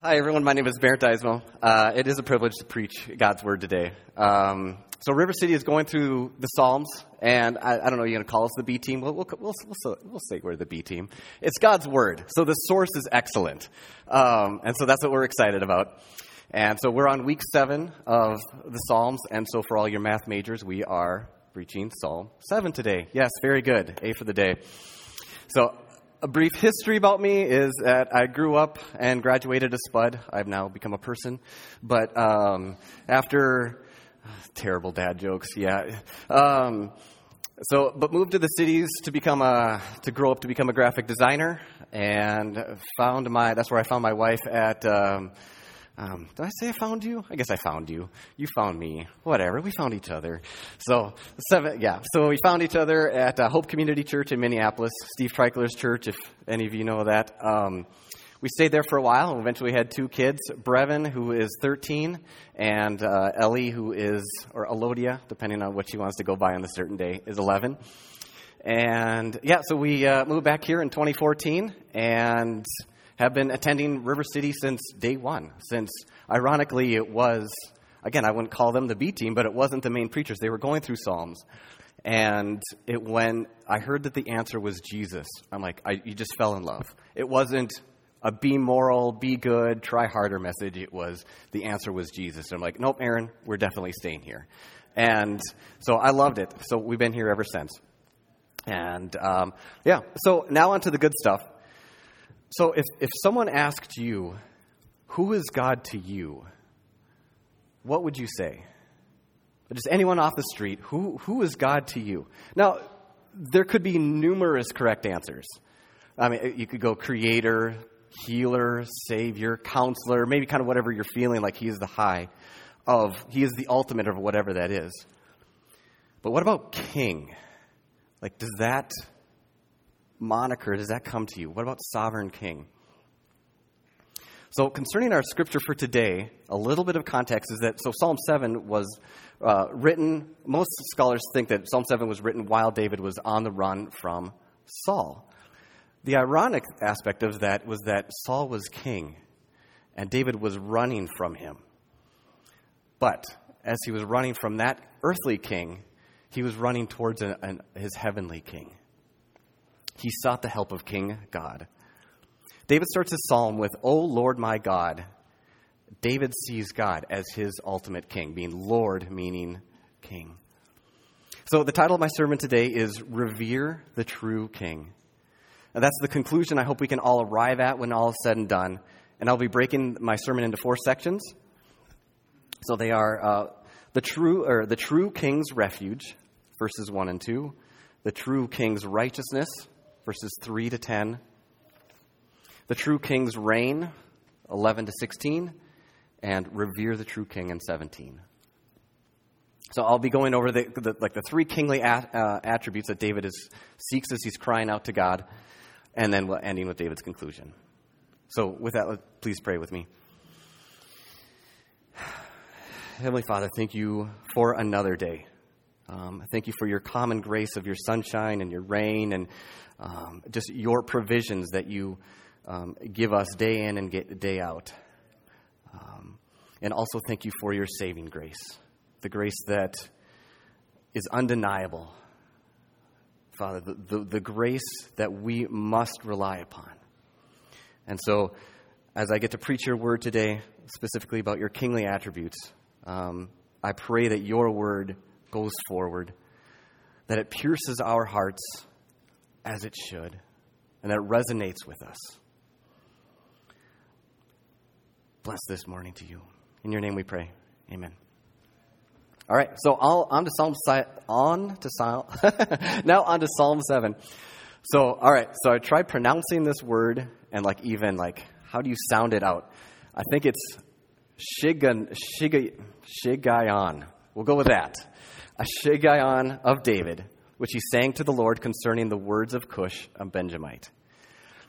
Hi, everyone. My name is Barrett Deismo. Uh, it is a privilege to preach God's Word today. Um, so, River City is going through the Psalms, and I, I don't know, you're going to call us the B team? We'll, we'll, we'll, we'll, say we're the B team. It's God's Word, so the source is excellent. Um, and so that's what we're excited about. And so we're on week seven of the Psalms, and so for all your math majors, we are preaching Psalm 7 today. Yes, very good. A for the day. So, a brief history about me is that I grew up and graduated as Spud. I've now become a person. But um, after terrible dad jokes, yeah. Um, so, but moved to the cities to become a to grow up to become a graphic designer, and found my that's where I found my wife at. Um, um, did I say I found you? I guess I found you. You found me. Whatever. We found each other. So seven, yeah. So we found each other at uh, Hope Community Church in Minneapolis, Steve Treichler's church, if any of you know that. Um, we stayed there for a while and eventually had two kids Brevin, who is 13, and uh, Ellie, who is, or Elodia, depending on what she wants to go by on a certain day, is 11. And yeah, so we uh, moved back here in 2014 and have been attending River City since day one. Since, ironically, it was, again, I wouldn't call them the B team, but it wasn't the main preachers. They were going through Psalms. And it, when I heard that the answer was Jesus, I'm like, I, you just fell in love. It wasn't a be moral, be good, try harder message. It was the answer was Jesus. And I'm like, nope, Aaron, we're definitely staying here. And so I loved it. So we've been here ever since. And um, yeah, so now on to the good stuff. So if, if someone asked you, Who is God to you? What would you say? Just anyone off the street, who, who is God to you? Now, there could be numerous correct answers. I mean, you could go creator, healer, savior, counselor, maybe kind of whatever you're feeling like he is the high of, he is the ultimate of whatever that is. But what about king? Like, does that moniker does that come to you? What about sovereign king? So, concerning our scripture for today, a little bit of context is that so Psalm 7 was uh, written, most scholars think that Psalm 7 was written while David was on the run from Saul. The ironic aspect of that was that Saul was king and David was running from him. But as he was running from that earthly king, he was running towards an, an, his heavenly king he sought the help of King God. David starts his psalm with, O Lord my God. David sees God as his ultimate king, being Lord, meaning king. So the title of my sermon today is Revere the True King. And that's the conclusion I hope we can all arrive at when all is said and done. And I'll be breaking my sermon into four sections. So they are uh, the true or the true king's refuge, verses one and two, the true king's righteousness, verses 3 to 10. The true king's reign, 11 to 16. And revere the true king in 17. So I'll be going over the, the like the three kingly at, uh, attributes that David is, seeks as he's crying out to God, and then we'll ending with David's conclusion. So with that, please pray with me. Heavenly Father, thank you for another day. Um, thank you for your common grace of your sunshine and your rain and um, just your provisions that you um, give us day in and get, day out. Um, and also thank you for your saving grace, the grace that is undeniable. Father, the, the, the grace that we must rely upon. And so, as I get to preach your word today, specifically about your kingly attributes, um, I pray that your word goes forward, that it pierces our hearts as it should, and that resonates with us. Bless this morning to you. In your name we pray. Amen. All right, so I'll, on to Psalm on to Psalm now on to Psalm seven. So all right, so I tried pronouncing this word and like even like how do you sound it out? I think it's shigan shiga shiggaion. We'll go with that. A shiggaion of David which he sang to the Lord concerning the words of Cush, a Benjamite.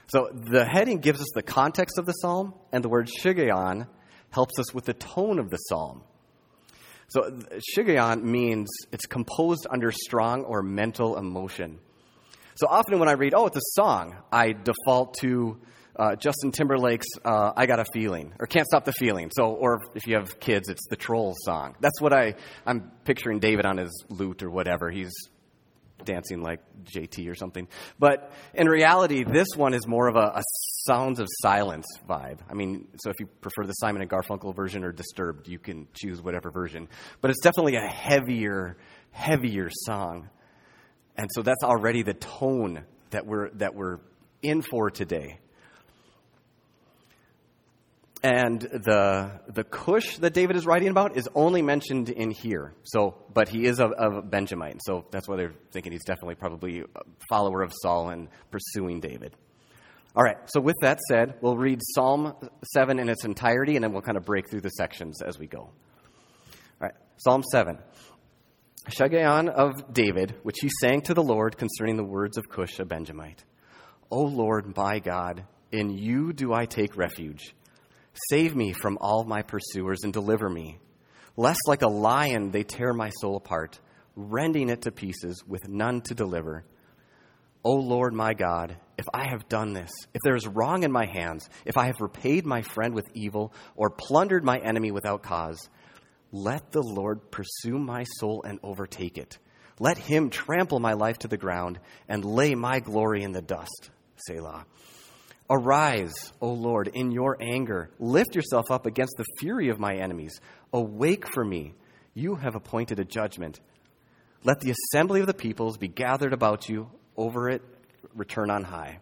So the heading gives us the context of the psalm, and the word shiggaion helps us with the tone of the psalm. So shiggaion means it's composed under strong or mental emotion. So often when I read, oh, it's a song, I default to uh, Justin Timberlake's uh, "I Got a Feeling" or "Can't Stop the Feeling." So, or if you have kids, it's the Trolls song. That's what I I'm picturing David on his lute or whatever. He's dancing like JT or something. But in reality, this one is more of a, a sounds of silence vibe. I mean, so if you prefer the Simon and Garfunkel version or Disturbed, you can choose whatever version. But it's definitely a heavier, heavier song. And so that's already the tone that we're, that we're in for today. And the, the Cush that David is writing about is only mentioned in here. So, but he is of, of Benjamite. So that's why they're thinking he's definitely probably a follower of Saul and pursuing David. All right, so with that said, we'll read Psalm 7 in its entirety, and then we'll kind of break through the sections as we go. All right, Psalm 7. Shiggaion of David, which he sang to the Lord concerning the words of Cush, a Benjamite. O Lord, my God, in you do I take refuge. Save me from all my pursuers and deliver me. Lest like a lion they tear my soul apart, rending it to pieces with none to deliver. O Lord my God, if I have done this, if there is wrong in my hands, if I have repaid my friend with evil or plundered my enemy without cause, let the Lord pursue my soul and overtake it. Let him trample my life to the ground and lay my glory in the dust. Selah. Arise, O Lord, in your anger. Lift yourself up against the fury of my enemies. Awake for me. You have appointed a judgment. Let the assembly of the peoples be gathered about you. Over it, return on high.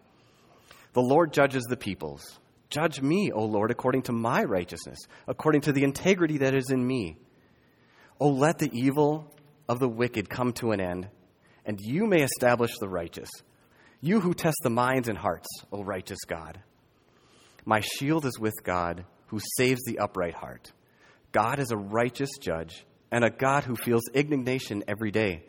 The Lord judges the peoples. Judge me, O Lord, according to my righteousness, according to the integrity that is in me. O let the evil of the wicked come to an end, and you may establish the righteous. You who test the minds and hearts, O righteous God. My shield is with God, who saves the upright heart. God is a righteous judge and a God who feels indignation every day.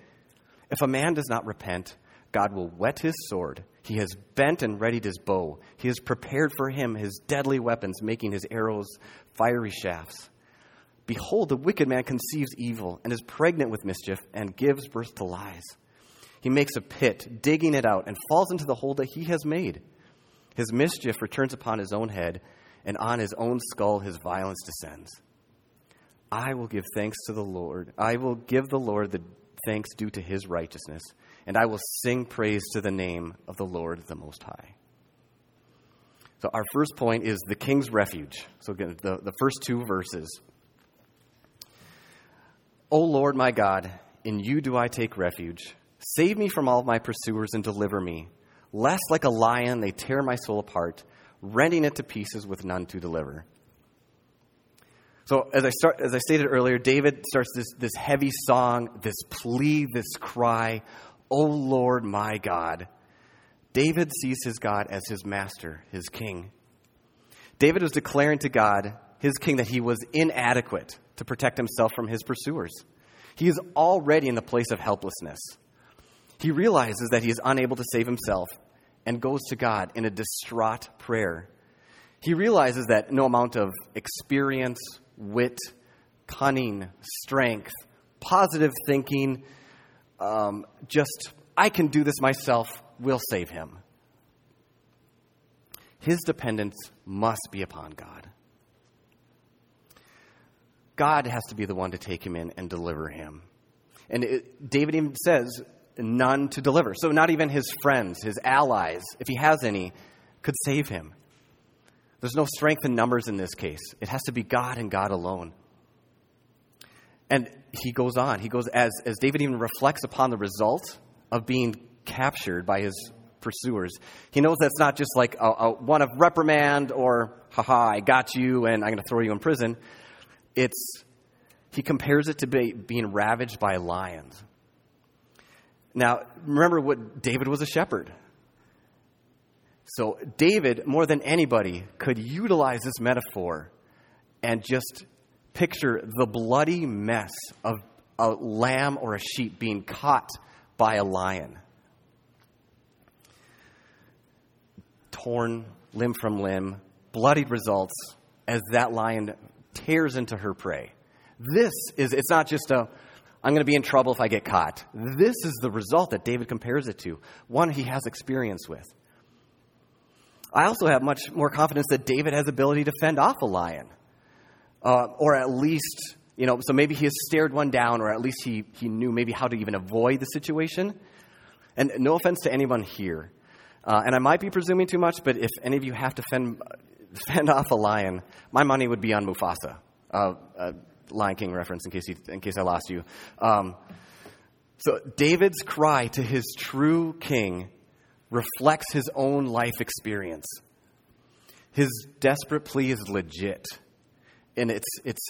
If a man does not repent, God will whet his sword. He has bent and readied his bow. He has prepared for him his deadly weapons, making his arrows fiery shafts. Behold, the wicked man conceives evil and is pregnant with mischief and gives birth to lies. He makes a pit, digging it out, and falls into the hole that he has made. His mischief returns upon his own head, and on his own skull his violence descends. I will give thanks to the Lord. I will give the Lord the thanks due to his righteousness, and I will sing praise to the name of the Lord the Most High. So, our first point is the king's refuge. So, again, the, the first two verses. O Lord my God, in you do I take refuge. Save me from all my pursuers and deliver me. Lest like a lion they tear my soul apart, rending it to pieces with none to deliver. So as I start, as I stated earlier, David starts this, this heavy song, this plea, this cry, "O Lord, my God." David sees his God as his master, his king. David was declaring to God, his king, that he was inadequate to protect himself from his pursuers. He is already in the place of helplessness. He realizes that he is unable to save himself and goes to God in a distraught prayer. He realizes that no amount of experience, wit, cunning, strength, positive thinking, um, just, I can do this myself, will save him. His dependence must be upon God. God has to be the one to take him in and deliver him. And it, David even says, none to deliver. So, not even his friends, his allies, if he has any, could save him. There's no strength in numbers in this case. It has to be God and God alone. And he goes on. He goes, as, as David even reflects upon the result of being captured by his pursuers, he knows that's not just like a, a one of reprimand or, haha, I got you and I'm going to throw you in prison. It's, he compares it to be, being ravaged by lions. Now, remember what David was a shepherd. So, David, more than anybody, could utilize this metaphor and just picture the bloody mess of a lamb or a sheep being caught by a lion. Torn limb from limb, bloodied results as that lion tears into her prey. This is, it's not just a, I'm going to be in trouble if I get caught. This is the result that David compares it to, one he has experience with. I also have much more confidence that David has ability to fend off a lion. Uh, or at least, you know, so maybe he has stared one down, or at least he, he knew maybe how to even avoid the situation. And no offense to anyone here. Uh, and I might be presuming too much, but if any of you have to fend, fend off a lion, my money would be on Mufasa. Uh, uh, Lion King reference in case, you, in case I lost you. Um, so David's cry to his true king reflects his own life experience. His desperate plea is legit in its, its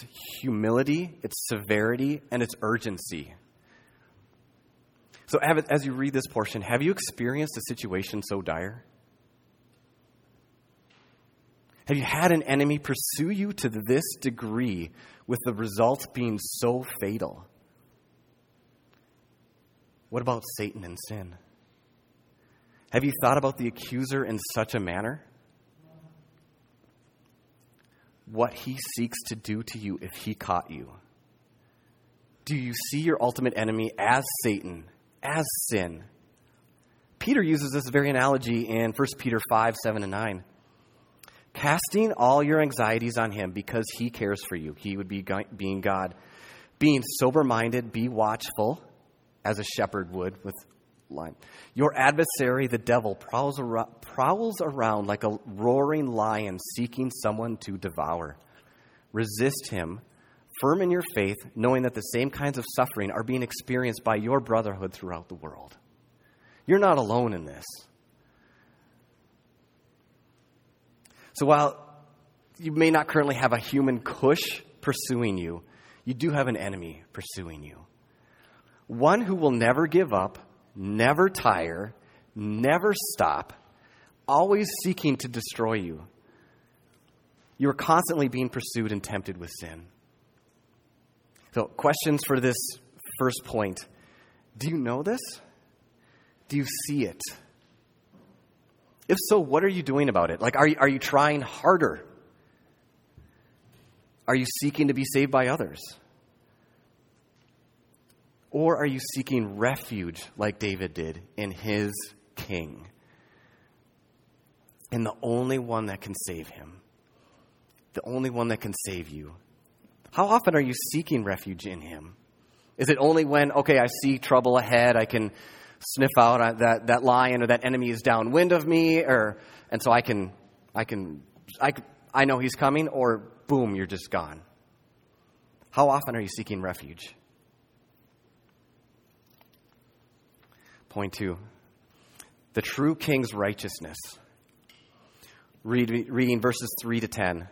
humility, its severity, and its urgency. So, as you read this portion, have you experienced a situation so dire? Have you had an enemy pursue you to this degree with the results being so fatal? What about Satan and sin? Have you thought about the accuser in such a manner? What he seeks to do to you if he caught you? Do you see your ultimate enemy as Satan, as sin? Peter uses this very analogy in 1 Peter 5 7 and 9. Casting all your anxieties on him because he cares for you. He would be being God. Being sober minded, be watchful, as a shepherd would with line. Your adversary, the devil, prowls around, prowls around like a roaring lion seeking someone to devour. Resist him, firm in your faith, knowing that the same kinds of suffering are being experienced by your brotherhood throughout the world. You're not alone in this. So while you may not currently have a human cush pursuing you, you do have an enemy pursuing you. One who will never give up never tire, never stop, always seeking to destroy you. You are constantly being pursued and tempted with sin. So, questions for this first point Do you know this? Do you see it? If so, what are you doing about it? Like, are you, are you trying harder? Are you seeking to be saved by others? Or are you seeking refuge like David did in his king? In the only one that can save him, the only one that can save you. How often are you seeking refuge in him? Is it only when, okay, I see trouble ahead, I can sniff out that, that lion or that enemy is downwind of me, or, and so I can, I can, I, I know he's coming, or boom, you're just gone? How often are you seeking refuge? Point two the true king's righteousness. Read, reading verses 3 to 10.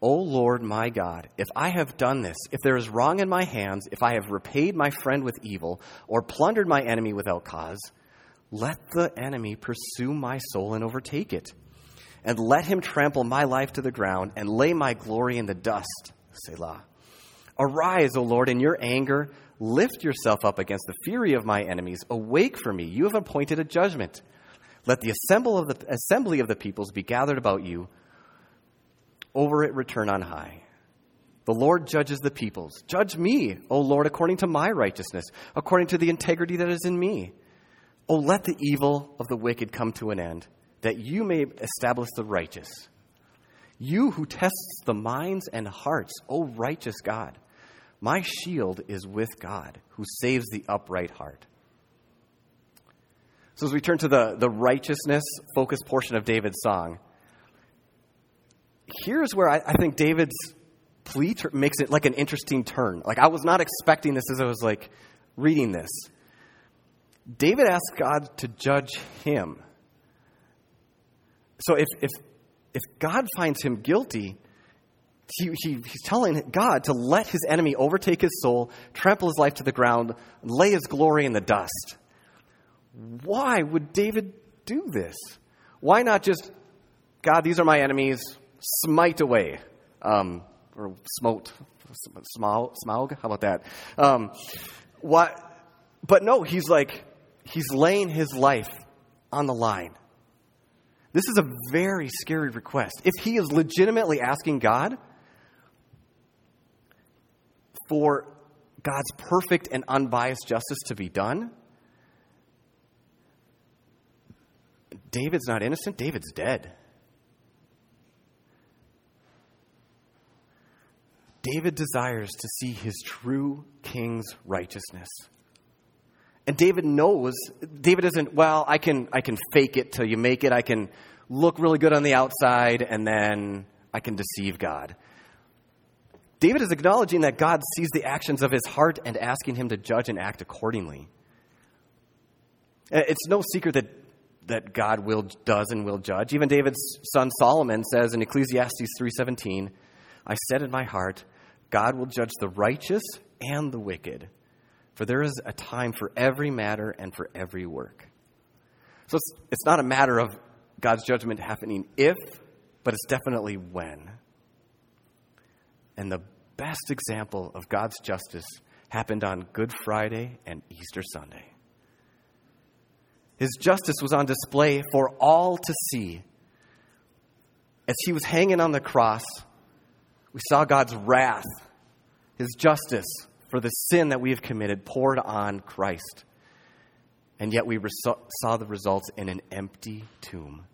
O Lord my God, if I have done this, if there is wrong in my hands, if I have repaid my friend with evil, or plundered my enemy without cause, let the enemy pursue my soul and overtake it. And let him trample my life to the ground and lay my glory in the dust. Selah. Arise, O Lord, in your anger Lift yourself up against the fury of my enemies. Awake for me. You have appointed a judgment. Let the, of the assembly of the peoples be gathered about you. Over it return on high. The Lord judges the peoples. Judge me, O Lord, according to my righteousness, according to the integrity that is in me. O let the evil of the wicked come to an end, that you may establish the righteous. You who tests the minds and hearts, O righteous God. My shield is with God, who saves the upright heart. So, as we turn to the, the righteousness focused portion of David's song, here's where I, I think David's plea ter- makes it like an interesting turn. Like, I was not expecting this as I was like reading this. David asked God to judge him. So, if, if, if God finds him guilty, he, he, he's telling God to let his enemy overtake his soul, trample his life to the ground, lay his glory in the dust. Why would David do this? Why not just, God, these are my enemies, smite away? Um, or smote, smaug? How about that? Um, what? But no, he's like, he's laying his life on the line. This is a very scary request. If he is legitimately asking God for God's perfect and unbiased justice to be done, David's not innocent, David's dead. David desires to see his true king's righteousness. And David knows, David isn't, well, I can, I can fake it till you make it. I can look really good on the outside and then I can deceive God. David is acknowledging that God sees the actions of his heart and asking him to judge and act accordingly. Uh, it's no secret that, that God will, does and will judge. Even David's son Solomon says in Ecclesiastes 3:17, "I said in my heart, God will judge the righteous and the wicked, for there is a time for every matter and for every work." So it's, it's not a matter of God's judgment happening if, but it's definitely when. And the best example of God's justice happened on Good Friday and Easter Sunday. His justice was on display for all to see. As he was hanging on the cross, we saw God's wrath, his justice for the sin that we have committed poured on Christ. And yet we saw the results in an empty tomb.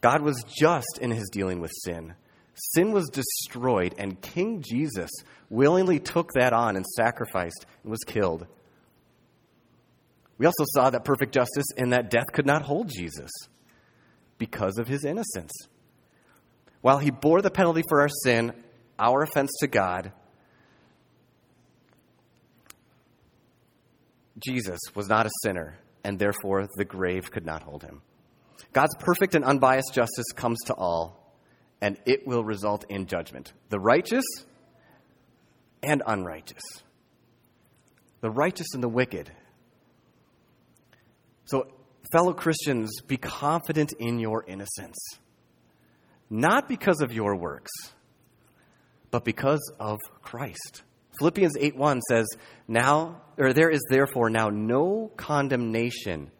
God was just in his dealing with sin. Sin was destroyed, and King Jesus willingly took that on and sacrificed and was killed. We also saw that perfect justice in that death could not hold Jesus because of his innocence. While he bore the penalty for our sin, our offense to God, Jesus was not a sinner, and therefore the grave could not hold him. God's perfect and unbiased justice comes to all, and it will result in judgment. The righteous and unrighteous. The righteous and the wicked. So, fellow Christians, be confident in your innocence. Not because of your works, but because of Christ. Philippians 8:1 says, "Now or there is therefore now no condemnation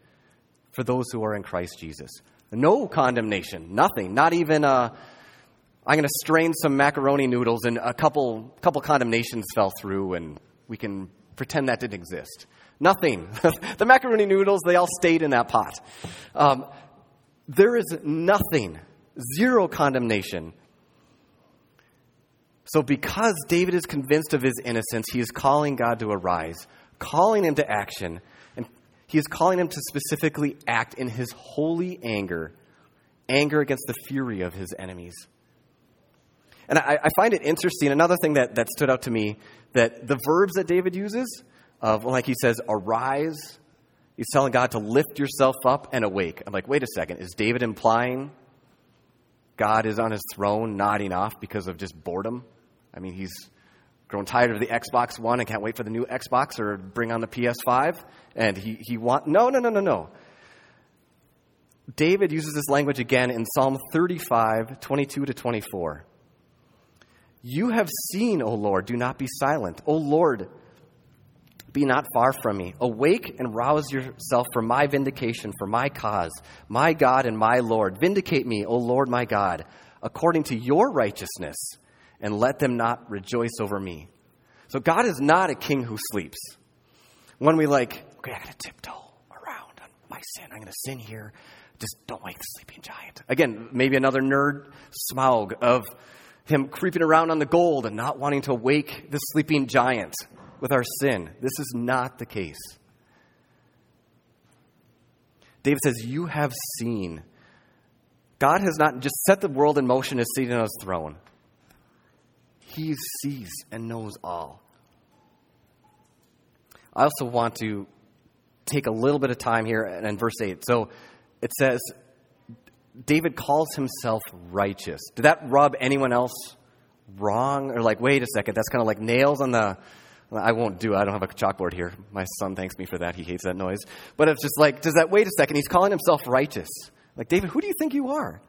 for those who are in Christ Jesus. No condemnation, nothing, not even a, uh, I'm going to strain some macaroni noodles and a couple, couple condemnations fell through and we can pretend that didn't exist. Nothing. the macaroni noodles, they all stayed in that pot. Um, there is nothing, zero condemnation. So, because David is convinced of his innocence, he is calling God to arise, calling him to action, and he is calling him to specifically act in his holy anger, anger against the fury of his enemies. And I, I, find it interesting, another thing that, that stood out to me, that the verbs that David uses, uh, of like he says, arise, he's telling God to lift yourself up and awake. I'm like, wait a second, is David implying God is on his throne nodding off because of just boredom? I mean, he's grown tired of the Xbox One and can't wait for the new Xbox or bring on the PS5. And he, he want no, no, no, no, no. David uses this language again in Psalm 35, 22 to 24. You have seen, O Lord, do not be silent. O Lord, be not far from me. Awake and rouse yourself for my vindication, for my cause, my God and my Lord. Vindicate me, O Lord my God, according to your righteousness and let them not rejoice over me. So God is not a king who sleeps. When we like, okay, I gotta tiptoe around on my sin. I'm gonna sin here. Just don't wake the sleeping giant. Again, maybe another nerd smaug of him creeping around on the gold and not wanting to wake the sleeping giant with our sin. This is not the case. David says, You have seen. God has not just set the world in motion as seated on his throne. He sees and knows all. I also want to take a little bit of time here in verse 8. So it says, David calls himself righteous. Did that rub anyone else wrong? Or like, wait a second, that's kind of like nails on the. I won't do it. I don't have a chalkboard here. My son thanks me for that. He hates that noise. But it's just like, does that, wait a second, he's calling himself righteous. Like, David, who do you think you are?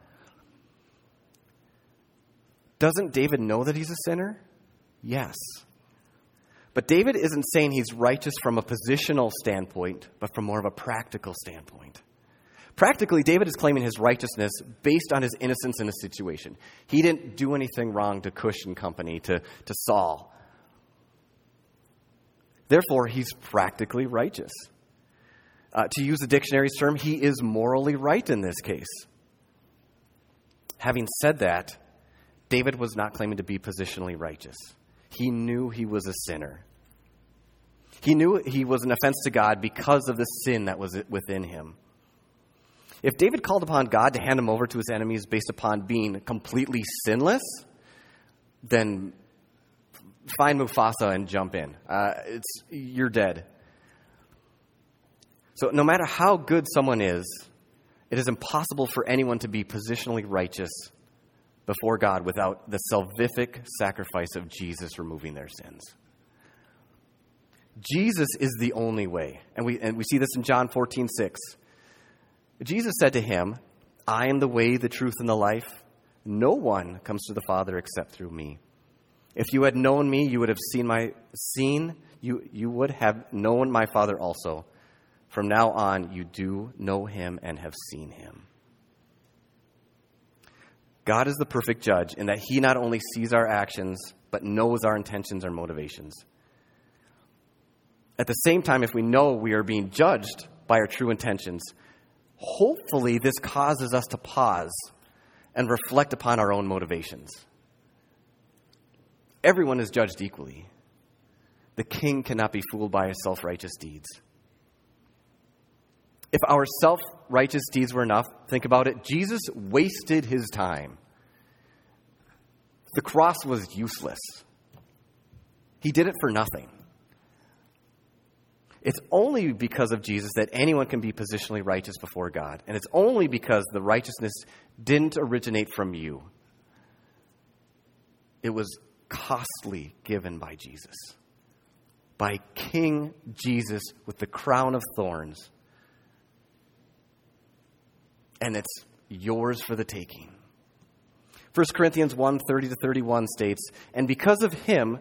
Doesn't David know that he's a sinner? Yes. But David isn't saying he's righteous from a positional standpoint, but from more of a practical standpoint. Practically, David is claiming his righteousness based on his innocence in a situation. He didn't do anything wrong to Cush and company, to, to Saul. Therefore, he's practically righteous. Uh, to use the dictionary's term, he is morally right in this case. Having said that, David was not claiming to be positionally righteous. He knew he was a sinner. He knew he was an offense to God because of the sin that was within him. If David called upon God to hand him over to his enemies based upon being completely sinless, then find Mufasa and jump in. Uh, it's, you're dead. So, no matter how good someone is, it is impossible for anyone to be positionally righteous before God without the salvific sacrifice of Jesus removing their sins. Jesus is the only way. And we, and we see this in John 14, 6. Jesus said to him, I am the way, the truth, and the life. No one comes to the Father except through me. If you had known me, you would have seen my seen, you, you would have known my Father also. From now on, you do know him and have seen him. God is the perfect judge in that he not only sees our actions, but knows our intentions and motivations. At the same time, if we know we are being judged by our true intentions, hopefully this causes us to pause and reflect upon our own motivations. Everyone is judged equally. The king cannot be fooled by his self righteous deeds. If our self righteous deeds were enough, think about it. Jesus wasted his time. The cross was useless. He did it for nothing. It's only because of Jesus that anyone can be positionally righteous before God. And it's only because the righteousness didn't originate from you, it was costly given by Jesus. By King Jesus with the crown of thorns. And it's yours for the taking. 1 Corinthians 1 30 to 31 states, And because of him,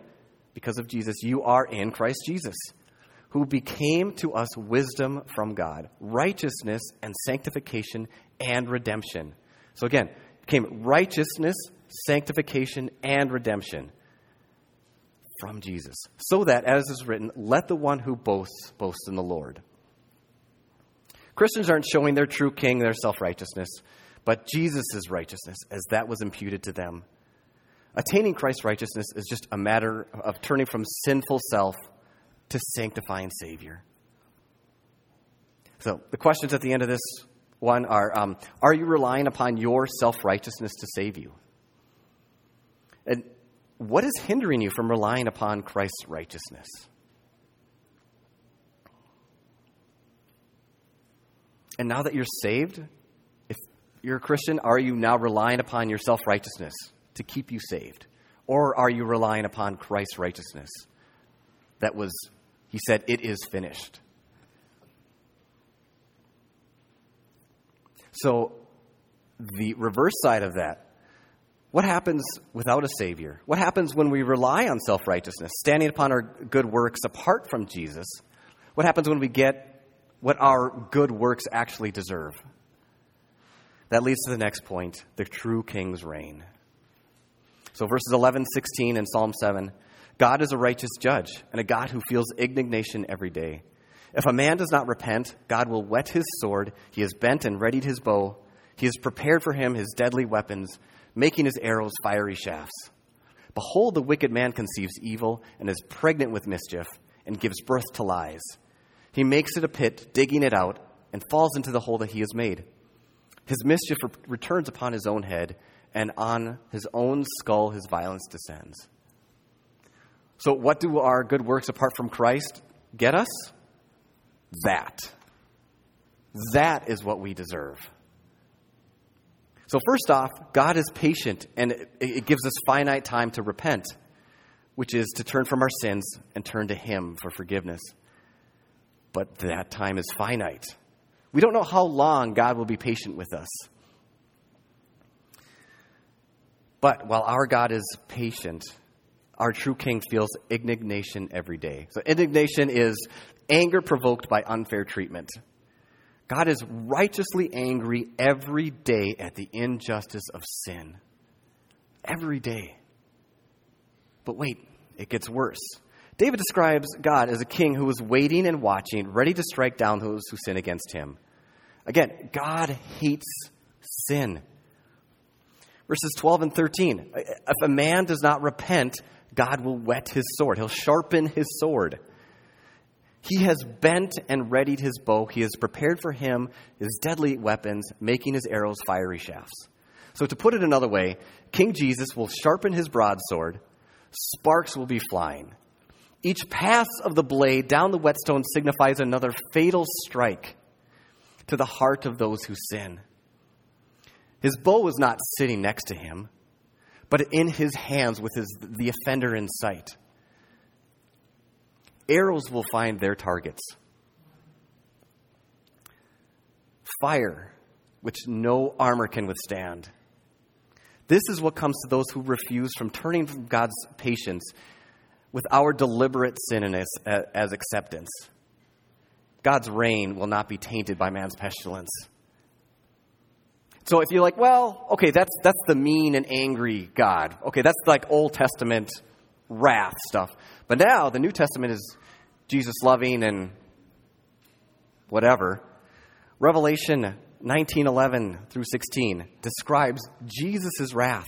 because of Jesus, you are in Christ Jesus who became to us wisdom from God, righteousness and sanctification and redemption. So again, became righteousness, sanctification, and redemption from Jesus. So that, as is written, let the one who boasts boast in the Lord. Christians aren't showing their true king their self righteousness, but Jesus' righteousness, as that was imputed to them. Attaining Christ's righteousness is just a matter of turning from sinful self to sanctifying Savior. So, the questions at the end of this one are um, Are you relying upon your self righteousness to save you? And what is hindering you from relying upon Christ's righteousness? And now that you're saved, if you're a Christian, are you now relying upon your self righteousness to keep you saved? Or are you relying upon Christ's righteousness that was he said, It is finished. So, the reverse side of that what happens without a Savior? What happens when we rely on self righteousness, standing upon our good works apart from Jesus? What happens when we get what our good works actually deserve? That leads to the next point the true king's reign. So, verses 11, 16, and Psalm 7 God is a righteous judge and a God who feels indignation every day. If a man does not repent, God will whet his sword. He has bent and readied his bow. He has prepared for him his deadly weapons, making his arrows fiery shafts. Behold, the wicked man conceives evil and is pregnant with mischief and gives birth to lies. He makes it a pit, digging it out, and falls into the hole that he has made. His mischief returns upon his own head, and on his own skull his violence descends. So, what do our good works apart from Christ get us? That. That is what we deserve. So, first off, God is patient and it gives us finite time to repent, which is to turn from our sins and turn to Him for forgiveness. But that time is finite. We don't know how long God will be patient with us. But while our God is patient, our true king feels indignation every day. So, indignation is anger provoked by unfair treatment. God is righteously angry every day at the injustice of sin. Every day. But wait, it gets worse. David describes God as a king who is waiting and watching, ready to strike down those who sin against him. Again, God hates sin. Verses 12 and 13. If a man does not repent, God will whet his sword. He'll sharpen his sword. He has bent and readied his bow. He has prepared for him his deadly weapons, making his arrows fiery shafts. So, to put it another way, King Jesus will sharpen his broadsword, sparks will be flying. Each pass of the blade down the whetstone signifies another fatal strike to the heart of those who sin. His bow was not sitting next to him, but in his hands with his, the offender in sight arrows will find their targets. Fire, which no armor can withstand. This is what comes to those who refuse from turning from God's patience with our deliberate sin as, as acceptance. God's reign will not be tainted by man's pestilence. So if you're like, well, okay, that's that's the mean and angry God. Okay, that's like Old Testament wrath stuff. But now the New Testament is Jesus loving and whatever. Revelation 19:11 through 16 describes Jesus' wrath.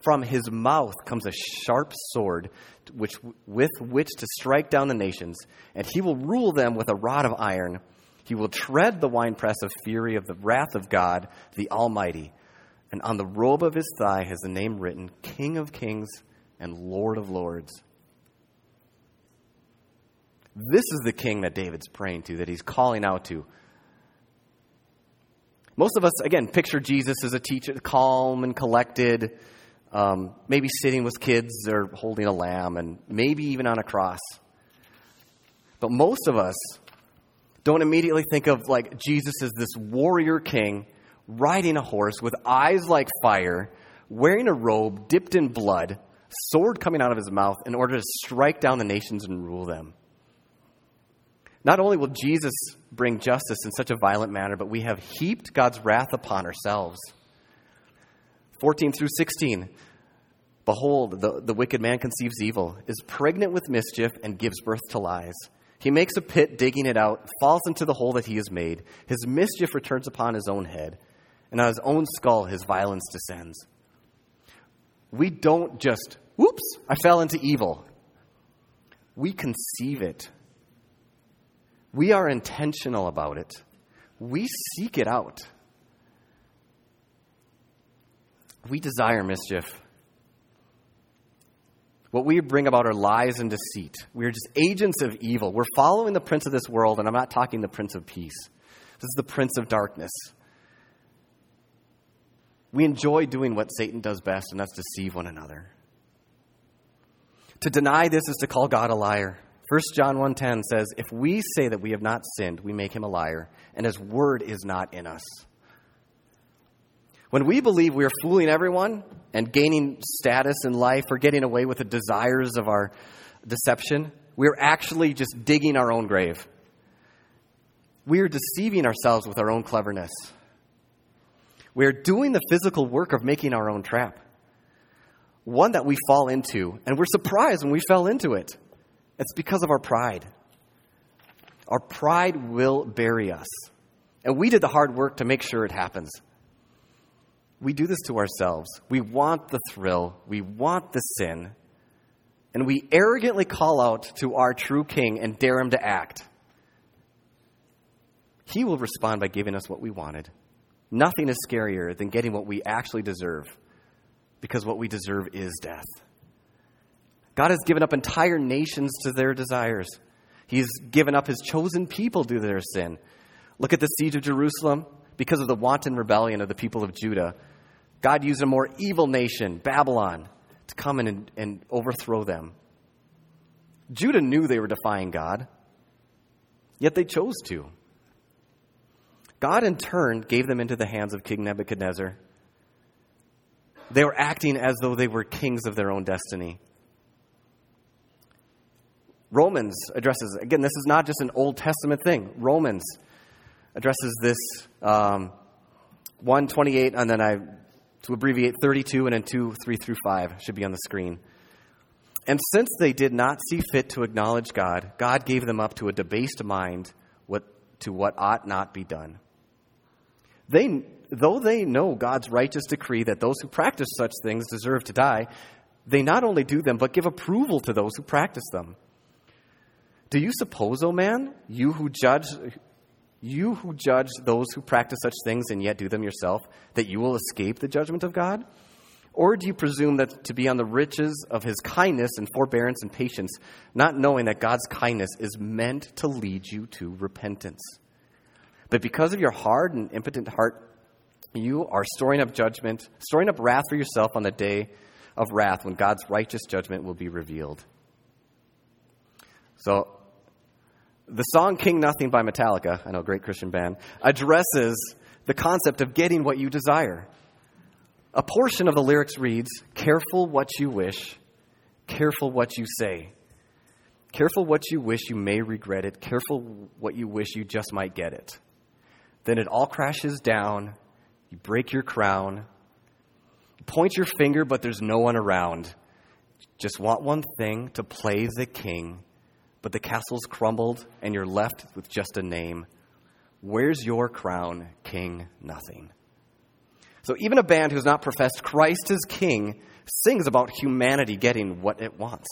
From his mouth comes a sharp sword which, with which to strike down the nations, and he will rule them with a rod of iron. He will tread the winepress of fury of the wrath of God, the Almighty. And on the robe of his thigh has the name written King of Kings and Lord of Lords. This is the king that David's praying to, that he's calling out to. Most of us, again, picture Jesus as a teacher, calm and collected, um, maybe sitting with kids or holding a lamb, and maybe even on a cross. But most of us don't immediately think of like Jesus as this warrior king riding a horse with eyes like fire, wearing a robe dipped in blood, sword coming out of his mouth in order to strike down the nations and rule them. Not only will Jesus bring justice in such a violent manner, but we have heaped God's wrath upon ourselves. 14 through 16. Behold, the, the wicked man conceives evil, is pregnant with mischief, and gives birth to lies. He makes a pit, digging it out, falls into the hole that he has made. His mischief returns upon his own head, and on his own skull his violence descends. We don't just, whoops, I fell into evil. We conceive it we are intentional about it. We seek it out. We desire mischief. What we bring about are lies and deceit. We are just agents of evil. We're following the prince of this world, and I'm not talking the prince of peace. This is the prince of darkness. We enjoy doing what Satan does best, and that's deceive one another. To deny this is to call God a liar. 1 John 1:10 says, "If we say that we have not sinned, we make him a liar, and his word is not in us." When we believe we are fooling everyone and gaining status in life or getting away with the desires of our deception, we're actually just digging our own grave. We are deceiving ourselves with our own cleverness. We are doing the physical work of making our own trap. One that we fall into, and we're surprised when we fell into it. It's because of our pride. Our pride will bury us. And we did the hard work to make sure it happens. We do this to ourselves. We want the thrill, we want the sin, and we arrogantly call out to our true king and dare him to act. He will respond by giving us what we wanted. Nothing is scarier than getting what we actually deserve, because what we deserve is death. God has given up entire nations to their desires. He's given up his chosen people to their sin. Look at the siege of Jerusalem. Because of the wanton rebellion of the people of Judah, God used a more evil nation, Babylon, to come in and, and overthrow them. Judah knew they were defying God, yet they chose to. God, in turn, gave them into the hands of King Nebuchadnezzar. They were acting as though they were kings of their own destiny. Romans addresses, again, this is not just an Old Testament thing. Romans addresses this um, 128, and then I, to abbreviate, 32, and then 2, 3 through 5 should be on the screen. And since they did not see fit to acknowledge God, God gave them up to a debased mind what, to what ought not be done. They, though they know God's righteous decree that those who practice such things deserve to die, they not only do them, but give approval to those who practice them. Do you suppose, O oh man, you who judge you who judge those who practice such things and yet do them yourself, that you will escape the judgment of God? Or do you presume that to be on the riches of his kindness and forbearance and patience, not knowing that God's kindness is meant to lead you to repentance? But because of your hard and impotent heart, you are storing up judgment, storing up wrath for yourself on the day of wrath when God's righteous judgment will be revealed. So, the song King Nothing by Metallica, I know, a great Christian band, addresses the concept of getting what you desire. A portion of the lyrics reads Careful what you wish, careful what you say. Careful what you wish, you may regret it. Careful what you wish, you just might get it. Then it all crashes down. You break your crown. You point your finger, but there's no one around. Just want one thing to play the king but the castle's crumbled and you're left with just a name. Where's your crown, King Nothing? So even a band who's not professed Christ as king sings about humanity getting what it wants.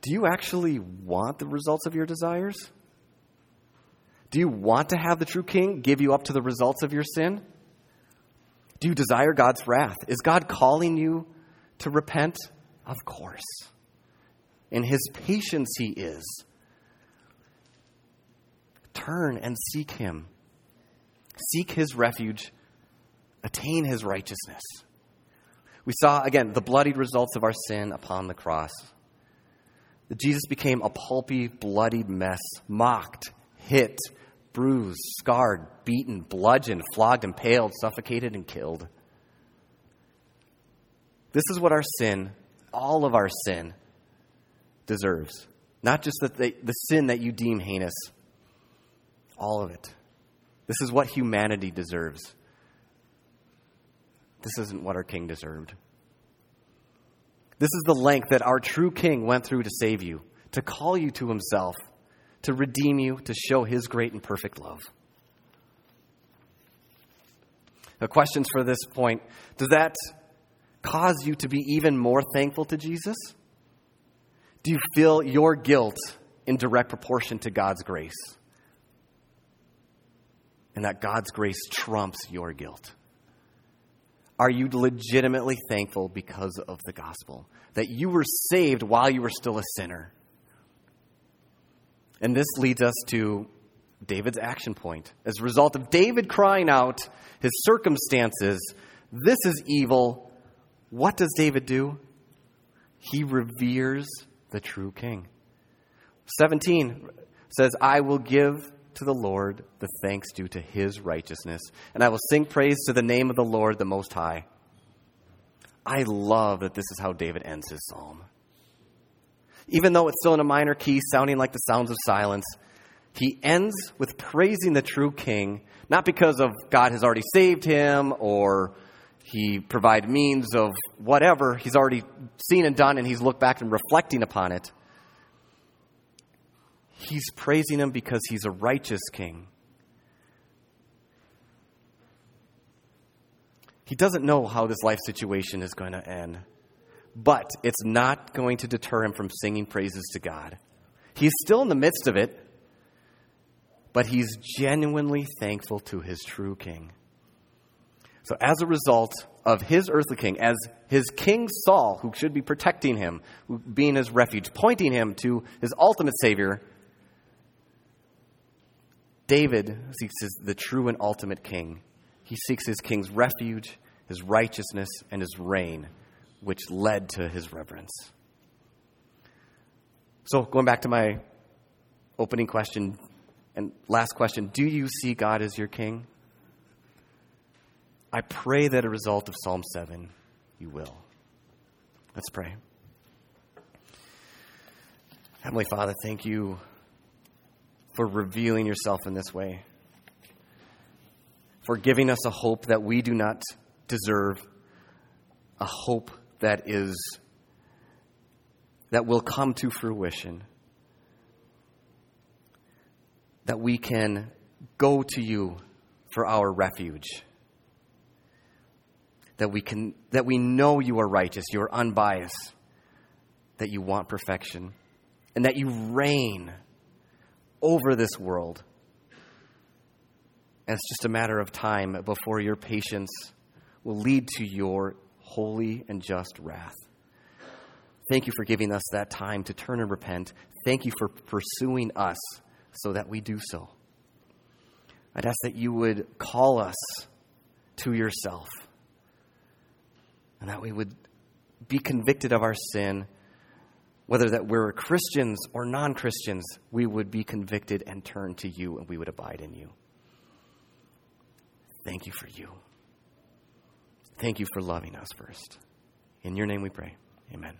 Do you actually want the results of your desires? Do you want to have the true king give you up to the results of your sin? Do you desire God's wrath? Is God calling you to repent? Of course in his patience he is. Turn and seek him. Seek his refuge. Attain his righteousness. We saw, again, the bloodied results of our sin upon the cross. That Jesus became a pulpy, bloodied mess, mocked, hit, bruised, scarred, beaten, bludgeoned, flogged, impaled, suffocated, and killed. This is what our sin, all of our sin, deserves. Not just the, the sin that you deem heinous, all of it. This is what humanity deserves. This isn't what our king deserved. This is the length that our true king went through to save you, to call you to himself, to redeem you, to show his great and perfect love. The questions for this point does that cause you to be even more thankful to Jesus? Do you feel your guilt in direct proportion to God's grace? And that God's grace trumps your guilt? Are you legitimately thankful because of the gospel? That you were saved while you were still a sinner? And this leads us to David's action point. As a result of David crying out his circumstances, this is evil, what does David do? He reveres the true king. 17 says, I will give to the Lord the thanks due to his righteousness, and I will sing praise to the name of the Lord the Most High. I love that this is how David ends his psalm. Even though it's still in a minor key, sounding like the sounds of silence, he ends with praising the true king, not because of God has already saved him or he provided means of whatever he's already seen and done, and he's looked back and reflecting upon it. He's praising him because he's a righteous king. He doesn't know how this life situation is going to end, but it's not going to deter him from singing praises to God. He's still in the midst of it, but he's genuinely thankful to his true king. So, as a result of his earthly king, as his king Saul, who should be protecting him, being his refuge, pointing him to his ultimate Savior, David seeks his, the true and ultimate king. He seeks his king's refuge, his righteousness, and his reign, which led to his reverence. So, going back to my opening question and last question Do you see God as your king? I pray that a result of Psalm 7, you will. Let's pray. Heavenly Father, thank you for revealing yourself in this way, for giving us a hope that we do not deserve, a hope that is that will come to fruition. That we can go to you for our refuge. That we can that we know you are righteous, you are unbiased, that you want perfection, and that you reign over this world. And it's just a matter of time before your patience will lead to your holy and just wrath. Thank you for giving us that time to turn and repent. Thank you for pursuing us so that we do so. I'd ask that you would call us to yourself and that we would be convicted of our sin, whether that we're Christians or non Christians, we would be convicted and turn to you and we would abide in you. Thank you for you. Thank you for loving us first. In your name we pray. Amen.